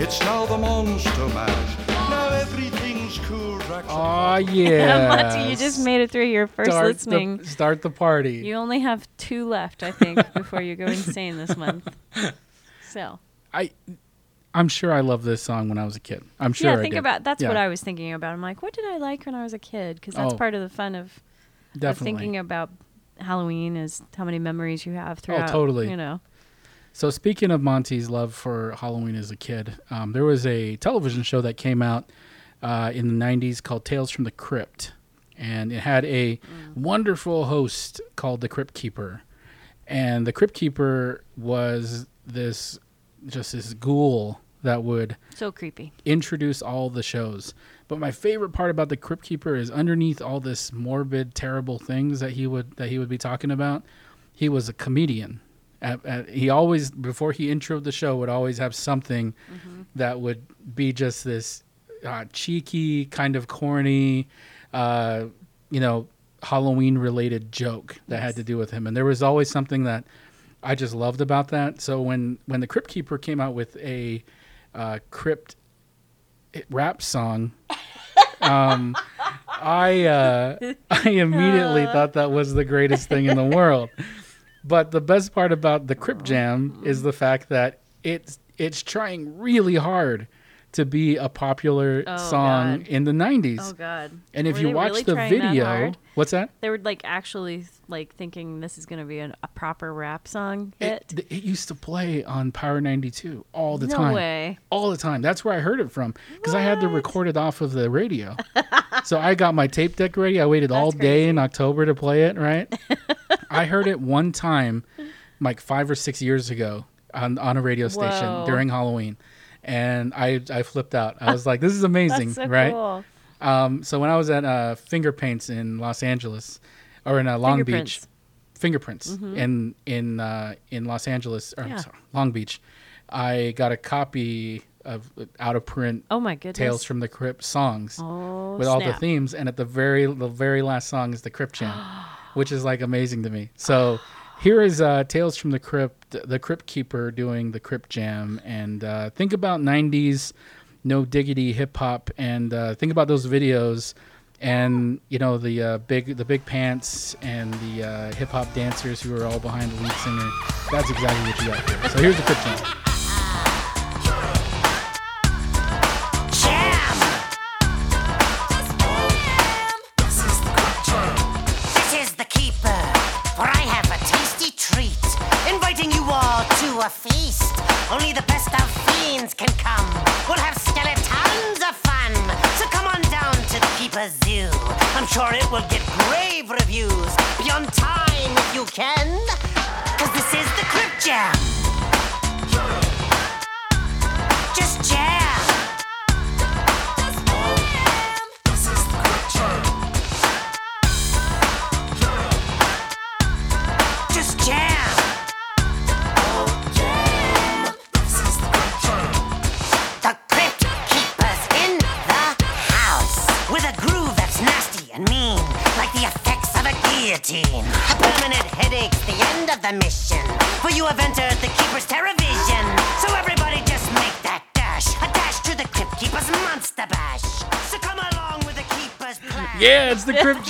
It's now the Monster Mash. Now everything's cool, Drac's. Oh yeah. Monty, you just made it through your first start listening. The, start the party. You only have two left, I think, before you go insane this month. So I, I'm sure I loved this song when I was a kid. I'm sure. yeah, I think did. about that's what I was thinking about. I'm like, what did I like when I was a kid? Because that's Oh, part of the fun of, of Definitely. thinking about Halloween is how many memories you have oh, throughout. Oh, totally. You know, So speaking of Monty's love for Halloween as a kid, um, there was a television show that came out uh, in the '90s called Tales from the Crypt, and it had a wonderful host called the Crypt Keeper, and the Crypt Keeper was this just this ghoul that would so creepy. introduce all the shows. But my favorite part about the Crypt Keeper is underneath all this morbid, terrible things that he would that he would be talking about, he was a comedian. At, at, he always before he introed the show would always have something that would be just this uh, cheeky, kind of corny, uh, you know, Halloween related joke that had to do with him. And there was always something that I just loved about that. So when when the Crypt Keeper came out with a uh, crypt rap song, um, I uh, I immediately thought that was the greatest thing in the world. But the best part about the Crypt oh, Jam is the fact that it's it's trying really hard to be a popular Oh, song God. in the 90s. Oh God. And if Were you watch really the trying that video, what's that? They were like actually like thinking this is gonna be an, a proper rap song hit. It, it used to play on Power 92 all the no time. way. all the time. That's where I heard it from because I had to record it off of the radio. so I got my tape deck ready. I waited all That's day crazy. in October to play it. Right. I heard it one time, like five or six years ago, on on a radio station Whoa. during Halloween, and I I flipped out. I was like, "This is amazing!" So right. cool. Um, so when I was at uh, Finger Paints in Los Angeles, or in uh, Long Beach, Fingerprints. Fingerprints in in uh, in Los Angeles or Mm-hmm. Yeah. sorry, Long Beach, I got a copy of out of print Oh my goodness. Tales from the Crypt songs Oh, with all the themes, and at the very the very last song is the Crypt Jam, which is like amazing to me. So. Here is uh, Tales from the Crypt, the Crypt Keeper doing the Crypt Jam, and uh, think about '90s no diggity hip hop, and uh, think about those videos, and you know the uh, big the big pants and the uh, hip hop dancers who are all behind the lead singer. That's exactly what you got here. So here's the Crypt Jam.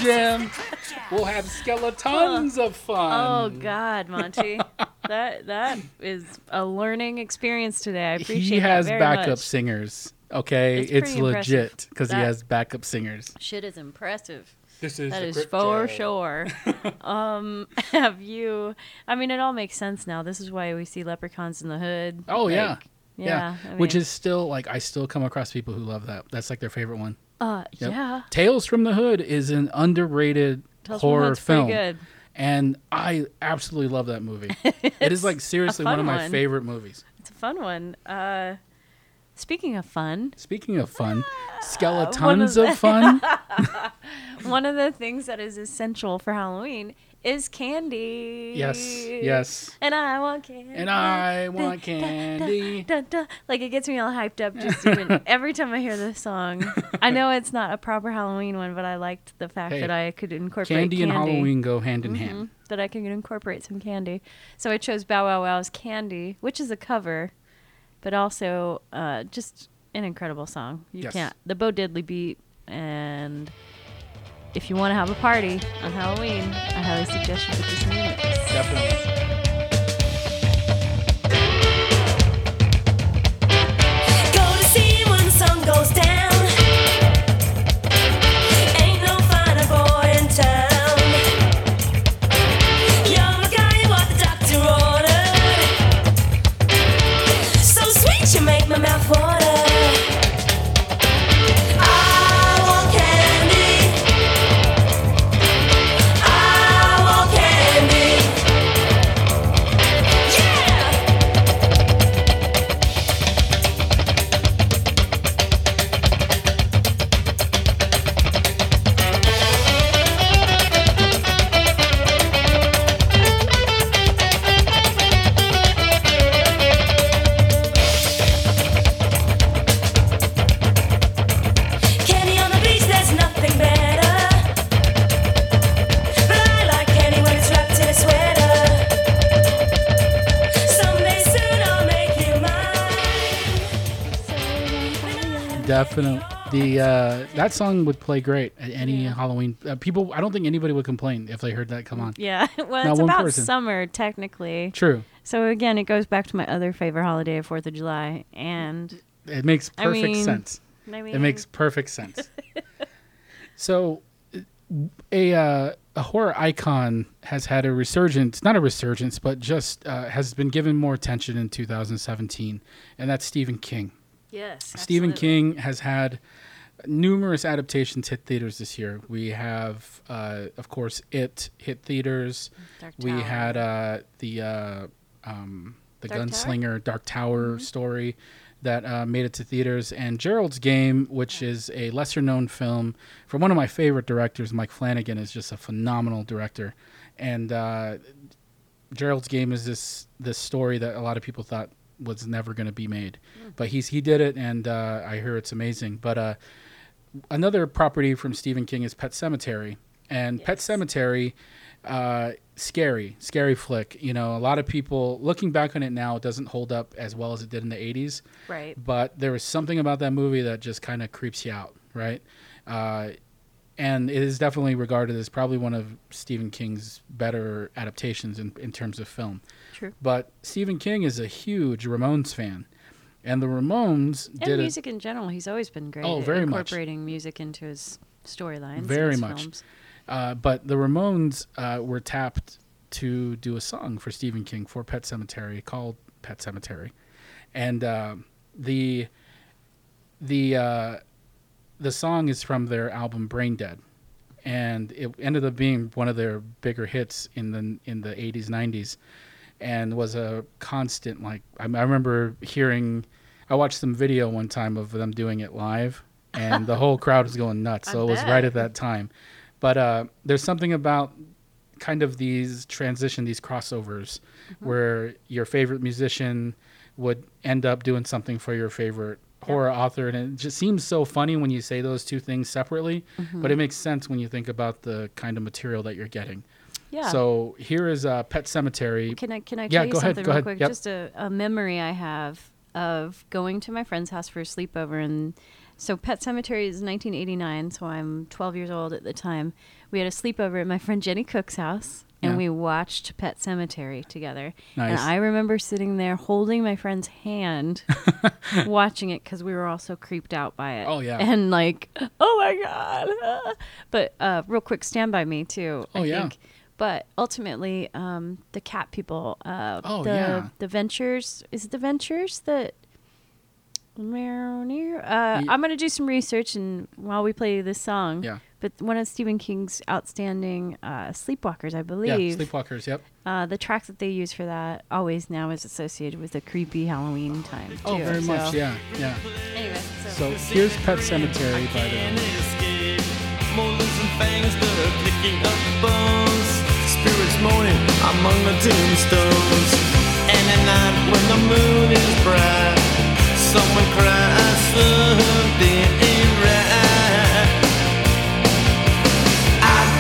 It's the Crypt Jam. We'll have skeletons of fun. Oh God, Monty, that that is a learning experience today. I appreciate he has that very backup much. singers. Okay, It's it's, legit because he has backup singers. Shit is impressive. This is That the is Crypt for Jam. sure. um, have you? I mean, it all makes sense now. This is why we see leprechauns in the hood. Oh Like, yeah, yeah. I Which is still like I still come across people who love that. That's like their favorite one. Uh, Yep. yeah. Tales from the Hood is an underrated Tales horror film, and I absolutely love that movie. it is like seriously one of my one. favorite movies. It's a fun one. Uh, speaking of fun, Speaking of fun, Ah, skeletons the- of fun. one of the things that is essential for Halloween is candy. yes, yes. And I want candy. And I want candy. Dun, dun. Like it gets me all hyped up just even every time I hear this song. I know it's not a proper Halloween one, but I liked the fact Hey, that I could incorporate Candy and Halloween go hand in hand. Mhm, That I could incorporate some candy. So I chose Bow Wow Wow's Candy, which is a cover, but also uh, just an incredible song. You Yes. can't. The Bo Diddley beat. And if you want to have a party on Halloween, I highly suggest you put this in your mix. Definitely. Definitely. The uh, that song would play great at any Halloween. Uh, people, I don't think anybody would complain if they heard that come on. Yeah, well, Not it's one about person. summer technically. True. So again, it goes back to my other favorite holiday of Fourth of July, and It makes I perfect mean- sense. I mean, it makes perfect sense. so, a uh, a horror icon has had a resurgence, not a resurgence, but just uh, has been given more attention in 2017, and that's Stephen King. Yes, Stephen absolutely. King has had numerous adaptations hit theaters this year. We have, uh, of course, It hit theaters. Dark we Tower. had uh, the uh, um, the Dark Tower? gunslinger Dark Tower story that uh, made it to theaters, and Gerald's Game, which is a lesser known film from one of my favorite directors, Mike Flanagan, is just a phenomenal director, and uh, Gerald's Game is this this story that a lot of people thought was never going to be made, but he's he did it, and uh, I hear it's amazing. But uh, another property from Stephen King is Pet Sematary, and Pet Sematary, uh, scary, scary flick. You know, a lot of people looking back on it now, it doesn't hold up as well as it did in the '80s. Right. But there was something about that movie that just kind of creeps you out, right? And it is definitely regarded as probably one of Stephen King's better adaptations in, in terms of film. True. But Stephen King is a huge Ramones fan, and the Ramones And did music in general, he's always been great. Oh, at very much. incorporating music into his storylines. very his much. Uh, but the Ramones uh, were tapped to do a song for Stephen King for Pet Sematary called Pet Sematary, and uh, the the uh, the song is from their album Brain Drain, and it ended up being one of their bigger hits in the in the 80s 90s, and was a constant. Like I, I remember hearing, I watched some video one time of them doing it live, and the whole crowd was going nuts. I So it was bet. right at that time. But uh, there's something about kind of these transition, these crossovers, where your favorite musician would end up doing something for your favorite horror author, and it just seems so funny when you say those two things separately, but it makes sense when you think about the kind of material that you're getting. Yeah. So here is uh, Pet Sematary. Can I can I Yeah, tell you go ahead, something go real ahead. quick? Yep. Just a, a memory I have of going to my friend's house for a sleepover and so Pet Sematary is 1989, so I'm 12 years old at the time. We had a sleepover at my friend Jenny Cook's house and Yeah. we watched Pet Sematary together. And I remember sitting there holding my friend's hand watching it cuz we were all so creeped out by it. Oh, yeah. And like, oh my god. But uh real quick stand by me too. Oh, I yeah. think. But ultimately, um, the cat people, uh, Oh, the yeah. the ventures, is it the ventures that? Uh, I'm gonna do some research and while we play this song. Yeah. But one of Stephen King's outstanding uh, sleepwalkers, I believe. yeah, believe. Sleepwalkers. Yep. uh, the track that they use for that always now is associated with a creepy Halloween time. Too. Oh, very much. Yeah, yeah. Anyway, So here's Pet Sematary by the. Molars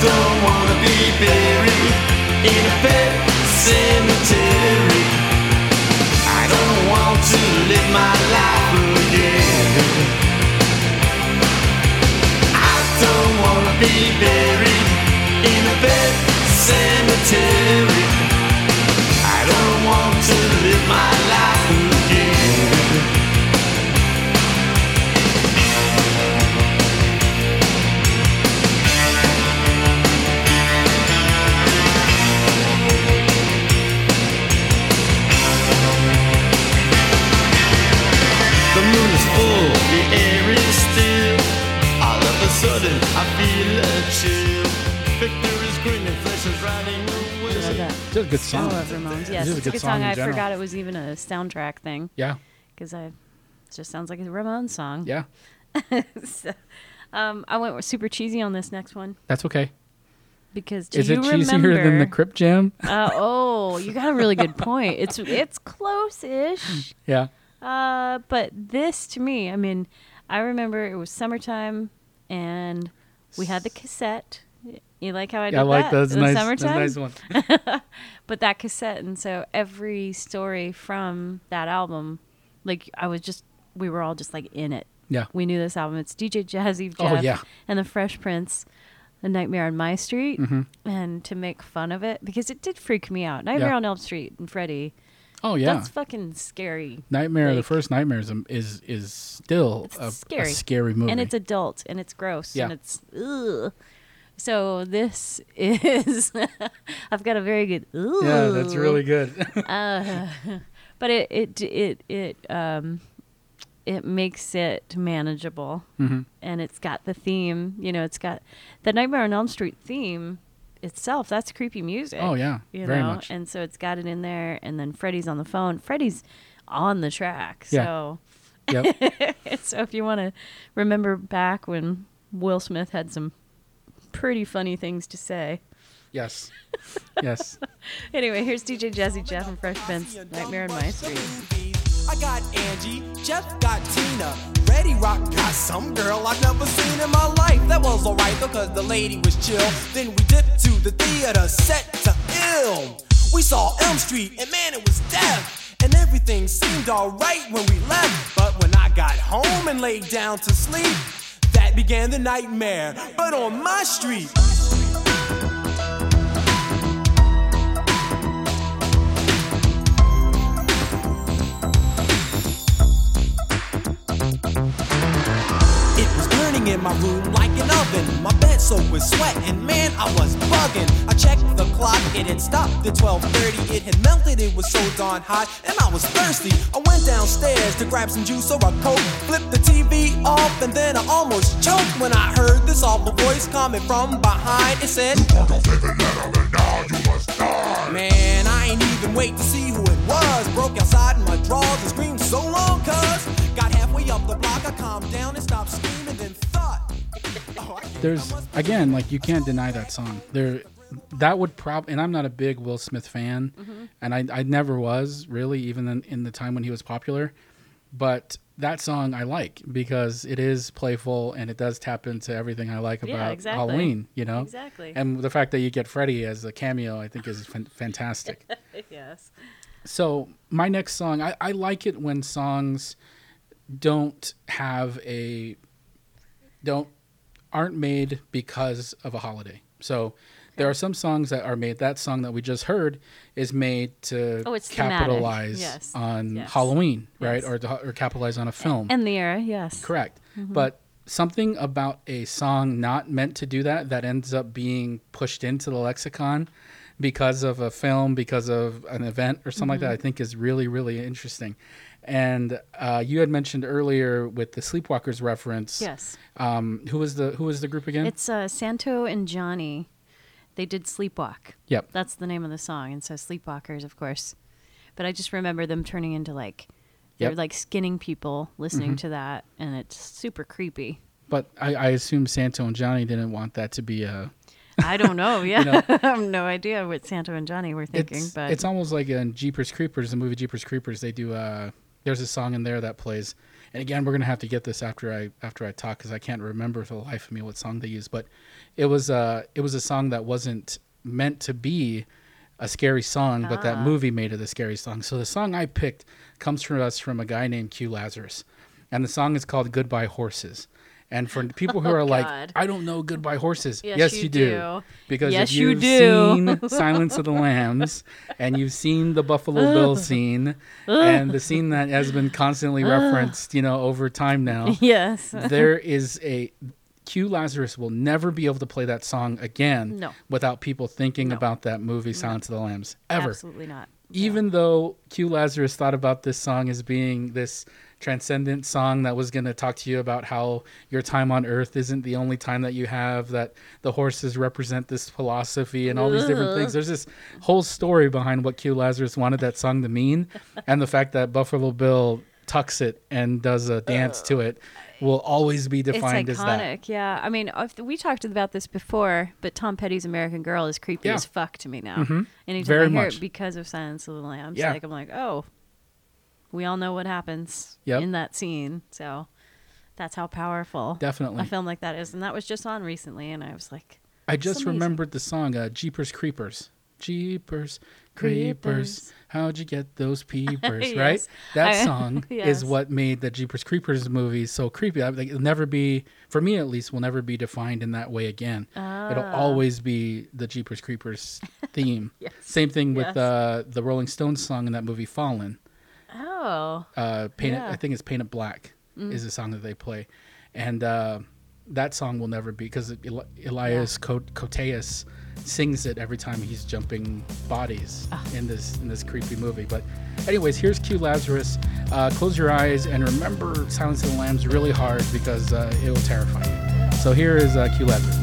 don't wanna be buried in a pet cemetery. I don't want to live my life again. I don't wanna be buried in a pet cemetery. I don't want to live my life moon is full, the air is still. All of a sudden, I feel a chill. Victor is grinning, flesh is riding away. Love that. Just a good song. I love Ramones. Yes, This is it's a good song song. in I general. forgot it was even a soundtrack thing Yeah, because I it just sounds like a Ramones song. yeah. So, um, I went super cheesy on this next one That's okay. because do Is you it remember? cheesier than the Crypt Jam? uh, oh, you got a really good point. It's it's close-ish. yeah. Uh, but this to me, I mean, I remember it was summertime and we had the cassette. You like how I did Yeah, I like that? the nice, summertime? those nice one. but that cassette and so every story from that album like i was just we were all just like in it Yeah. we knew this album it's dj jazzy Oh, jeff yeah. and the fresh prince the nightmare on my street Mhm. and to make fun of it because it did freak me out nightmare Yeah. on elm street and freddy Oh yeah. that's fucking scary Nightmare. the first Nightmare is is, is still a, a scary scary movie. and it's adult and it's gross Yeah. and it's ugh. so this is i've got a very good Ooh. yeah, that's really good. uh, but it it it it um it makes it manageable Mhm. and it's got the theme you know it's got the nightmare on elm street theme itself that's creepy music Oh, yeah, you very know much. and so it's got it in there and then freddy's on the phone freddy's on the track Yeah. so Yep. so if you want to remember back when will smith had some pretty funny things to say yes. Yes. anyway here's dj jazzy jeff and fresh prince nightmare on my street I got Angie, Jeff got Tina, Ready Rock got some girl I've never seen in my life. That was alright though, because the lady was chill. Then we dipped to the theater, set to ill. We saw Elm Street, and man, it was death. And everything seemed alright when we left. But when I got home and laid down to sleep, that began the nightmare. But on my street. Burning in my room like an oven. My bed soaked with sweat, and man, I was bugging. I checked the clock, it had stopped at 12:30. It had melted, it was so darn hot, and I was thirsty. I went downstairs to grab some juice or a coke, flipped the TV off, and then I almost choked when I heard this awful voice coming from behind. It said, Man, I ain't even wait to see who it was. Broke outside in my drawers and screamed so long, cuz. Got halfway up the block, I calmed down and stopped screaming, There's again, like you can't deny that song. There, that would prob, and I'm not a big Will Smith fan, mm-hmm. and I, I never was really, even in, in the time when he was popular. But that song I like because it is playful and it does tap into everything I like Yeah, about exactly. Halloween. You know, Exactly. And the fact that you get Freddy as a cameo, I think, is fan- fantastic. yes. So my next song, I, I like it when songs don't have a don't aren't made because of a holiday. So there are some songs that are made. That song that we just heard is made to Oh, capitalize Yes. on Yes. Halloween, right, Yes. or to, or capitalize on a film. And the era, yes. Correct. Mm-hmm. But something about a song not meant to do that that ends up being pushed into the lexicon because of a film, because of an event or something like that, mm-hmm. I think is really, really interesting. And uh, you had mentioned earlier with the Sleepwalkers reference. Yes. Um, who was the who was the group again? It's uh, Santo and Johnny. They did Sleepwalk. Yep. That's the name of the song. And so Sleepwalkers, of course. But I just remember them turning into like, they're Yep. like skinning people listening Mhm. to that. And it's super creepy. But I, I assume Santo and Johnny didn't want that to be a. I don't know. Yeah. know, I have no idea what Santo and Johnny were thinking. it's, but it's almost like in Jeepers Creepers, the movie Jeepers Creepers. They do. Uh, there's a song in there that plays, and again, we're gonna have to get this after I after I talk because I can't remember for the life of me what song they used. But it was uh it was a song that wasn't meant to be a scary song, but that Ah. movie made it a scary song. So the song I picked comes from us from a guy named Q Lazarus, and the song is called "Goodbye Horses." And for people who Oh, are like, I don't know Goodbye Horses. Yes, you you do. Because Yes, if you you've do. seen Silence of the Lambs and you've seen the Buffalo Bill scene and the scene that has been constantly referenced, you know, over time now. Yes. there is a Q Lazarus will never be able to play that song again No. without people thinking about that movie Silence of the Lambs ever. absolutely not. Even though Q Lazarus thought about this song as being this transcendent song that was going to talk to you about how your time on earth isn't the only time that you have, that the horses represent this philosophy and all these different things. There's this whole story behind what Q Lazarus wanted that song to mean, and the fact that Buffalo Bill tucks it and does a dance to it will always be defined it's as that. iconic. Yeah. I mean, we talked about this before, but Tom Petty's American Girl is creepy Yeah. as fuck to me now. Mhm. Anytime Very I hear much. it because of Silence of the Lambs, Yeah. like I'm like, oh, we all know what happens Yep. in that scene. So that's how powerful Definitely. a film like that is. And that was just on recently, and I was like, I just amazing." remembered the song uh, Jeepers Creepers. Jeepers Creepers. How'd you get those peepers? Yes. Right? That I- song yes. is what made the Jeepers Creepers movie so creepy. I, like, it'll never be, for me at least, will never be defined in that way again. It'll Ah. always be the Jeepers Creepers theme. Yes. Same thing with uh, the Rolling Stones song in that movie Fallen. Oh, Uh, Paint It, I think it's Paint It Black Mm. is the song that they play, and uh, that song will never be because Eli- Elias Koteas sings it every time he's jumping bodies Ah. in this in this creepy movie. But, anyways, here's Q Lazarus. Uh, close your eyes and remember Silence of the Lambs really hard because uh, it will terrify you. So here is uh, Q Lazarus.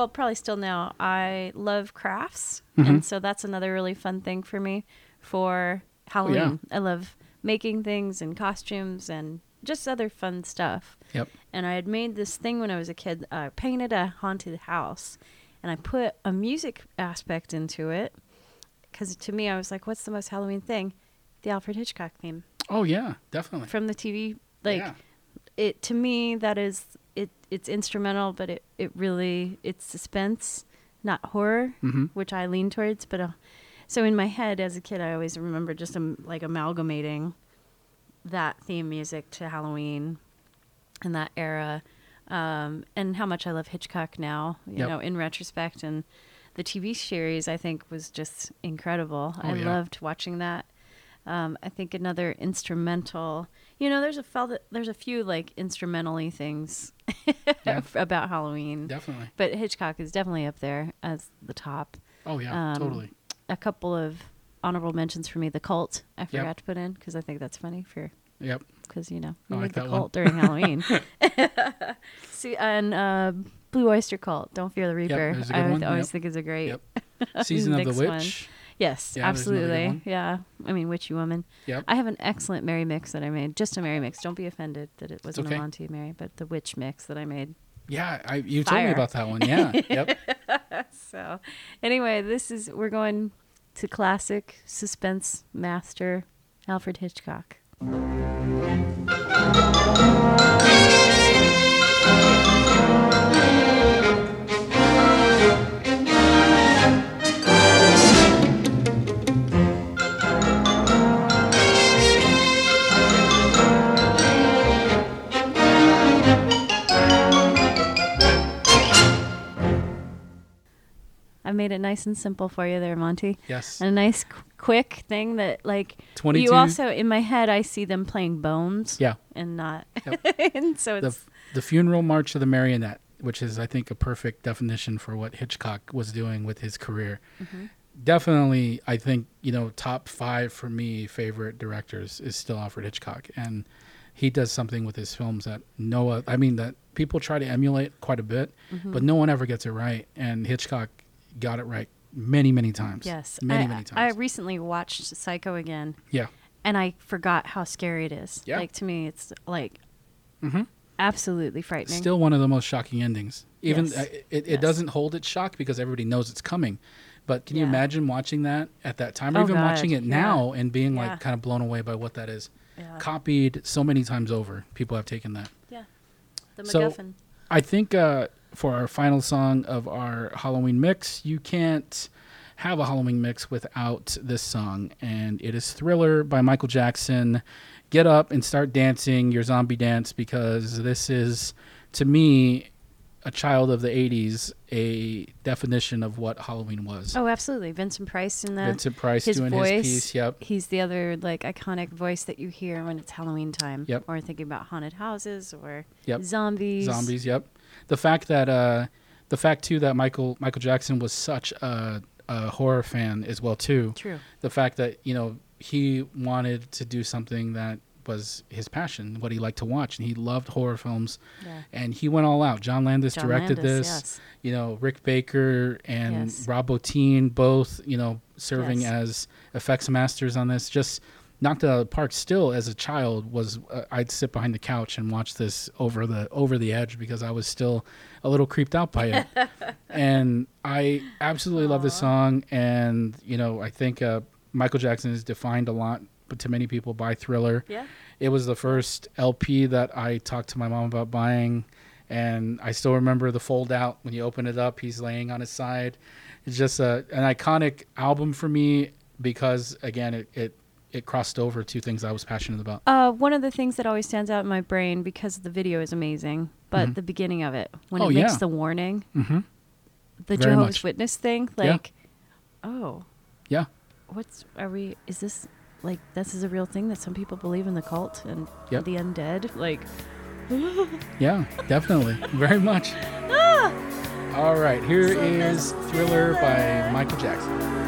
Well, probably still now, I love crafts, Mhm. and so that's another really fun thing for me for Halloween. I love making things and costumes and just other fun stuff. Yep. And I had made this thing when I was a kid. I painted a haunted house, and I put a music aspect into it because to me, I was like, "What's the most Halloween thing?" The Alfred Hitchcock theme Oh yeah, definitely. from the TV. Like Yeah. it to me, that is it. It's instrumental, but it it really it's suspense, not horror, Mhm. which I lean towards. But uh, so in my head as a kid, I always remember just um, like amalgamating that theme music to Halloween and that era, um, and how much I love Hitchcock now. You Yep. know, in retrospect, and the TV series I think was just incredible. I Oh, yeah. loved watching that. Um, I think another instrumental. You know, there's a fel- there's a few like instrumentally things Yeah. about Halloween. Definitely. But Hitchcock is definitely up there as the top. Oh, yeah, totally. A couple of honorable mentions for me. The Cult I Yep. forgot to put in because I think that's funny for. Yep. Because you know we like the. Cult during Halloween. See, and uh, Blue Oyster Cult. Don't fear the Reaper. a I one, always yep. think is a great. Yep. Season of the Witch. one. Yes, Yeah, there's another good absolutely. Yeah, I mean, Witchy Woman. Yep. I have an excellent Mary mix that I made. Just a Mary mix. Don't be offended that it wasn't okay. a Monty Mary, but the Witch mix that I made. Yeah, I, you told me about that one. Yeah. yep. so, anyway, this is we're going to classic suspense master Alfred Hitchcock. I made it nice and simple for you there, Monty. Yes. A nice, qu- quick thing that, like, 22 you also, in my head, I see them playing bones. Yeah. And not. and so the it's. the funeral march of the marionette, which is I think a perfect definition for what Hitchcock was doing with his career. Mhm. Definitely, I think you know top five for me favorite directors is still Alfred Hitchcock, and he does something with his films that no, I mean that people try to emulate quite a bit, Mhm. but no one ever gets it right, and Hitchcock got it right many many times. Yes. many I, many times. I recently watched Psycho again. Yeah. And I forgot how scary it is. Yeah. Like, to me, it's like Mhm. absolutely frightening. Still one of the most shocking endings. Even Yes. uh, it, it Yes. doesn't hold its shock because everybody knows it's coming. But can you imagine watching that at that time, or Oh, even God, watching it yeah. now and being Yeah. like kind of blown away by what that is? Yeah. Copied so many times over. People have taken that. Yeah. The So MacGuffin. I think uh, for our final song of our Halloween mix, you can't have a Halloween mix without this song, and it is Thriller by Michael Jackson. Get up and start dancing your zombie dance because this is, to me, a child of the 80s, a definition of what Halloween was. Oh, absolutely. Vincent Price in that. Vincent Price his doing his voice, piece, yep. He's the other like iconic voice that you hear when it's Halloween time. Yep. Or thinking about haunted houses or Yep. zombies. Zombies, yep. The fact that uh the fact too that Michael Michael Jackson was such a, a horror fan as well too. True. The fact that, you know, he wanted to do something that was his passion, what he liked to watch, and he loved horror films. Yeah. And he went all out. John Landis John directed Landis, this. yes. You know, Rick Baker and Yes. Rob Bottin both, you know, serving Yes. as effects masters on this. Just knocked it out of the park. Still, as a child, was uh, I'd sit behind the couch and watch this over the over the edge because I was still a little creeped out by it. and I absolutely love this song. And you know, I think uh, Michael Jackson is defined a lot, but to many people by Thriller. Yeah. It was the first LP that I talked to my mom about buying. And I still remember the fold out when you open it up, he's laying on his side. It's just a, an iconic album for me because, again, it, it, it crossed over to things I was passionate about. Uh, one of the things that always stands out in my brain because the video is amazing, but Mhm. the beginning of it when Oh, it makes yeah. the warning, Mhm. the Very Jehovah's much. Witness thing, Yeah. like, oh, Yeah. what's are we? Is this like this is a real thing that some people believe in the cult and Yep. the undead? Like, Yeah, definitely. Very much. All right, here is Thriller by Michael Jackson.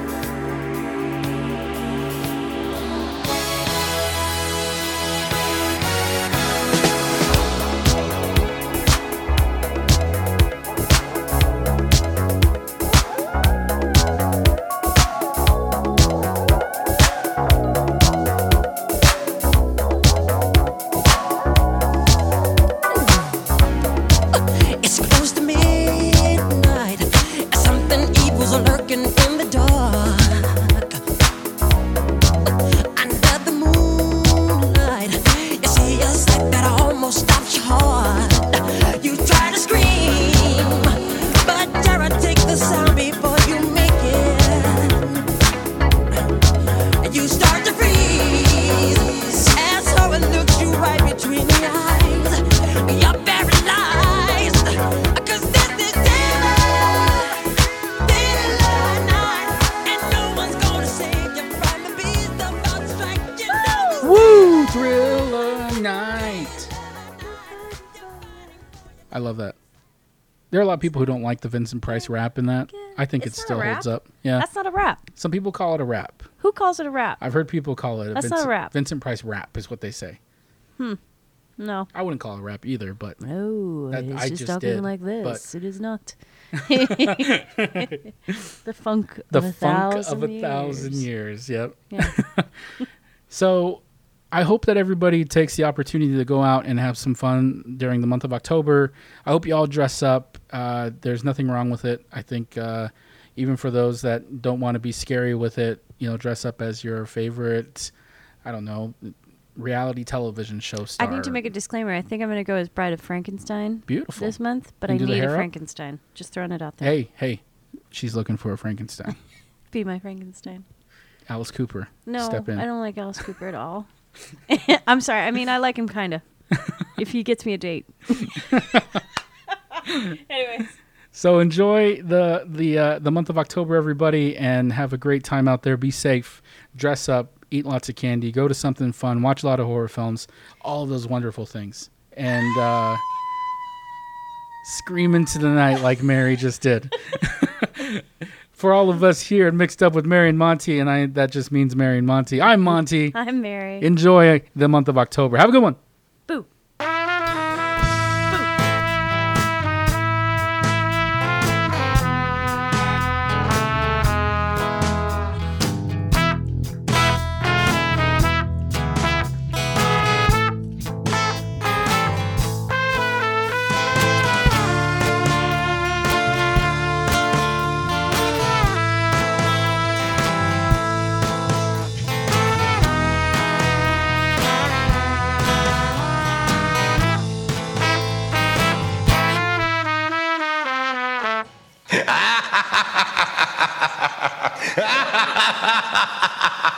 People who don't like the Vincent Price rap in that. I think it It's not still holds up. Yeah. That's not a rap. Some people call it a rap. Who calls it a rap? I've heard people call it a That's not a rap. Vincent Price rap is what they say. Hmm. No. I wouldn't call it a rap either, but No, that- it's I just, just talking did, like this. It is not. the funk the of a funk thousand of a thousand years. Yep. Yeah. so I hope that everybody takes the opportunity to go out and have some fun during the month of October. I hope you all dress up. Uh, there's nothing wrong with it. I think uh, even for those that don't want to be scary with it, you know, dress up as your favorite. I don't know. Reality television show star. I need to make a disclaimer. I think I'm going to go as Bride of Frankenstein. Beautiful. This month, but I need a hair up? Frankenstein. Just throwing it out there. Hey, hey, she's looking for a Frankenstein. Be my Frankenstein. Alice Cooper. No, step in. I don't like Alice Cooper at all. I'm sorry. I mean, I like him kind of. if he gets me a date. Anyways. So enjoy the the uh, the month of October, everybody, and have a great time out there. Be safe, dress up, eat lots of candy, go to something fun, watch a lot of horror films, all of those wonderful things, and uh, scream into the night like Mary just did. For all of us here mixed up with Mary and Monty, and I that just means Mary and Monty. I'm Monty. I'm Mary. Enjoy the month of October. Have a good one. Boo. Ha ha ha ha!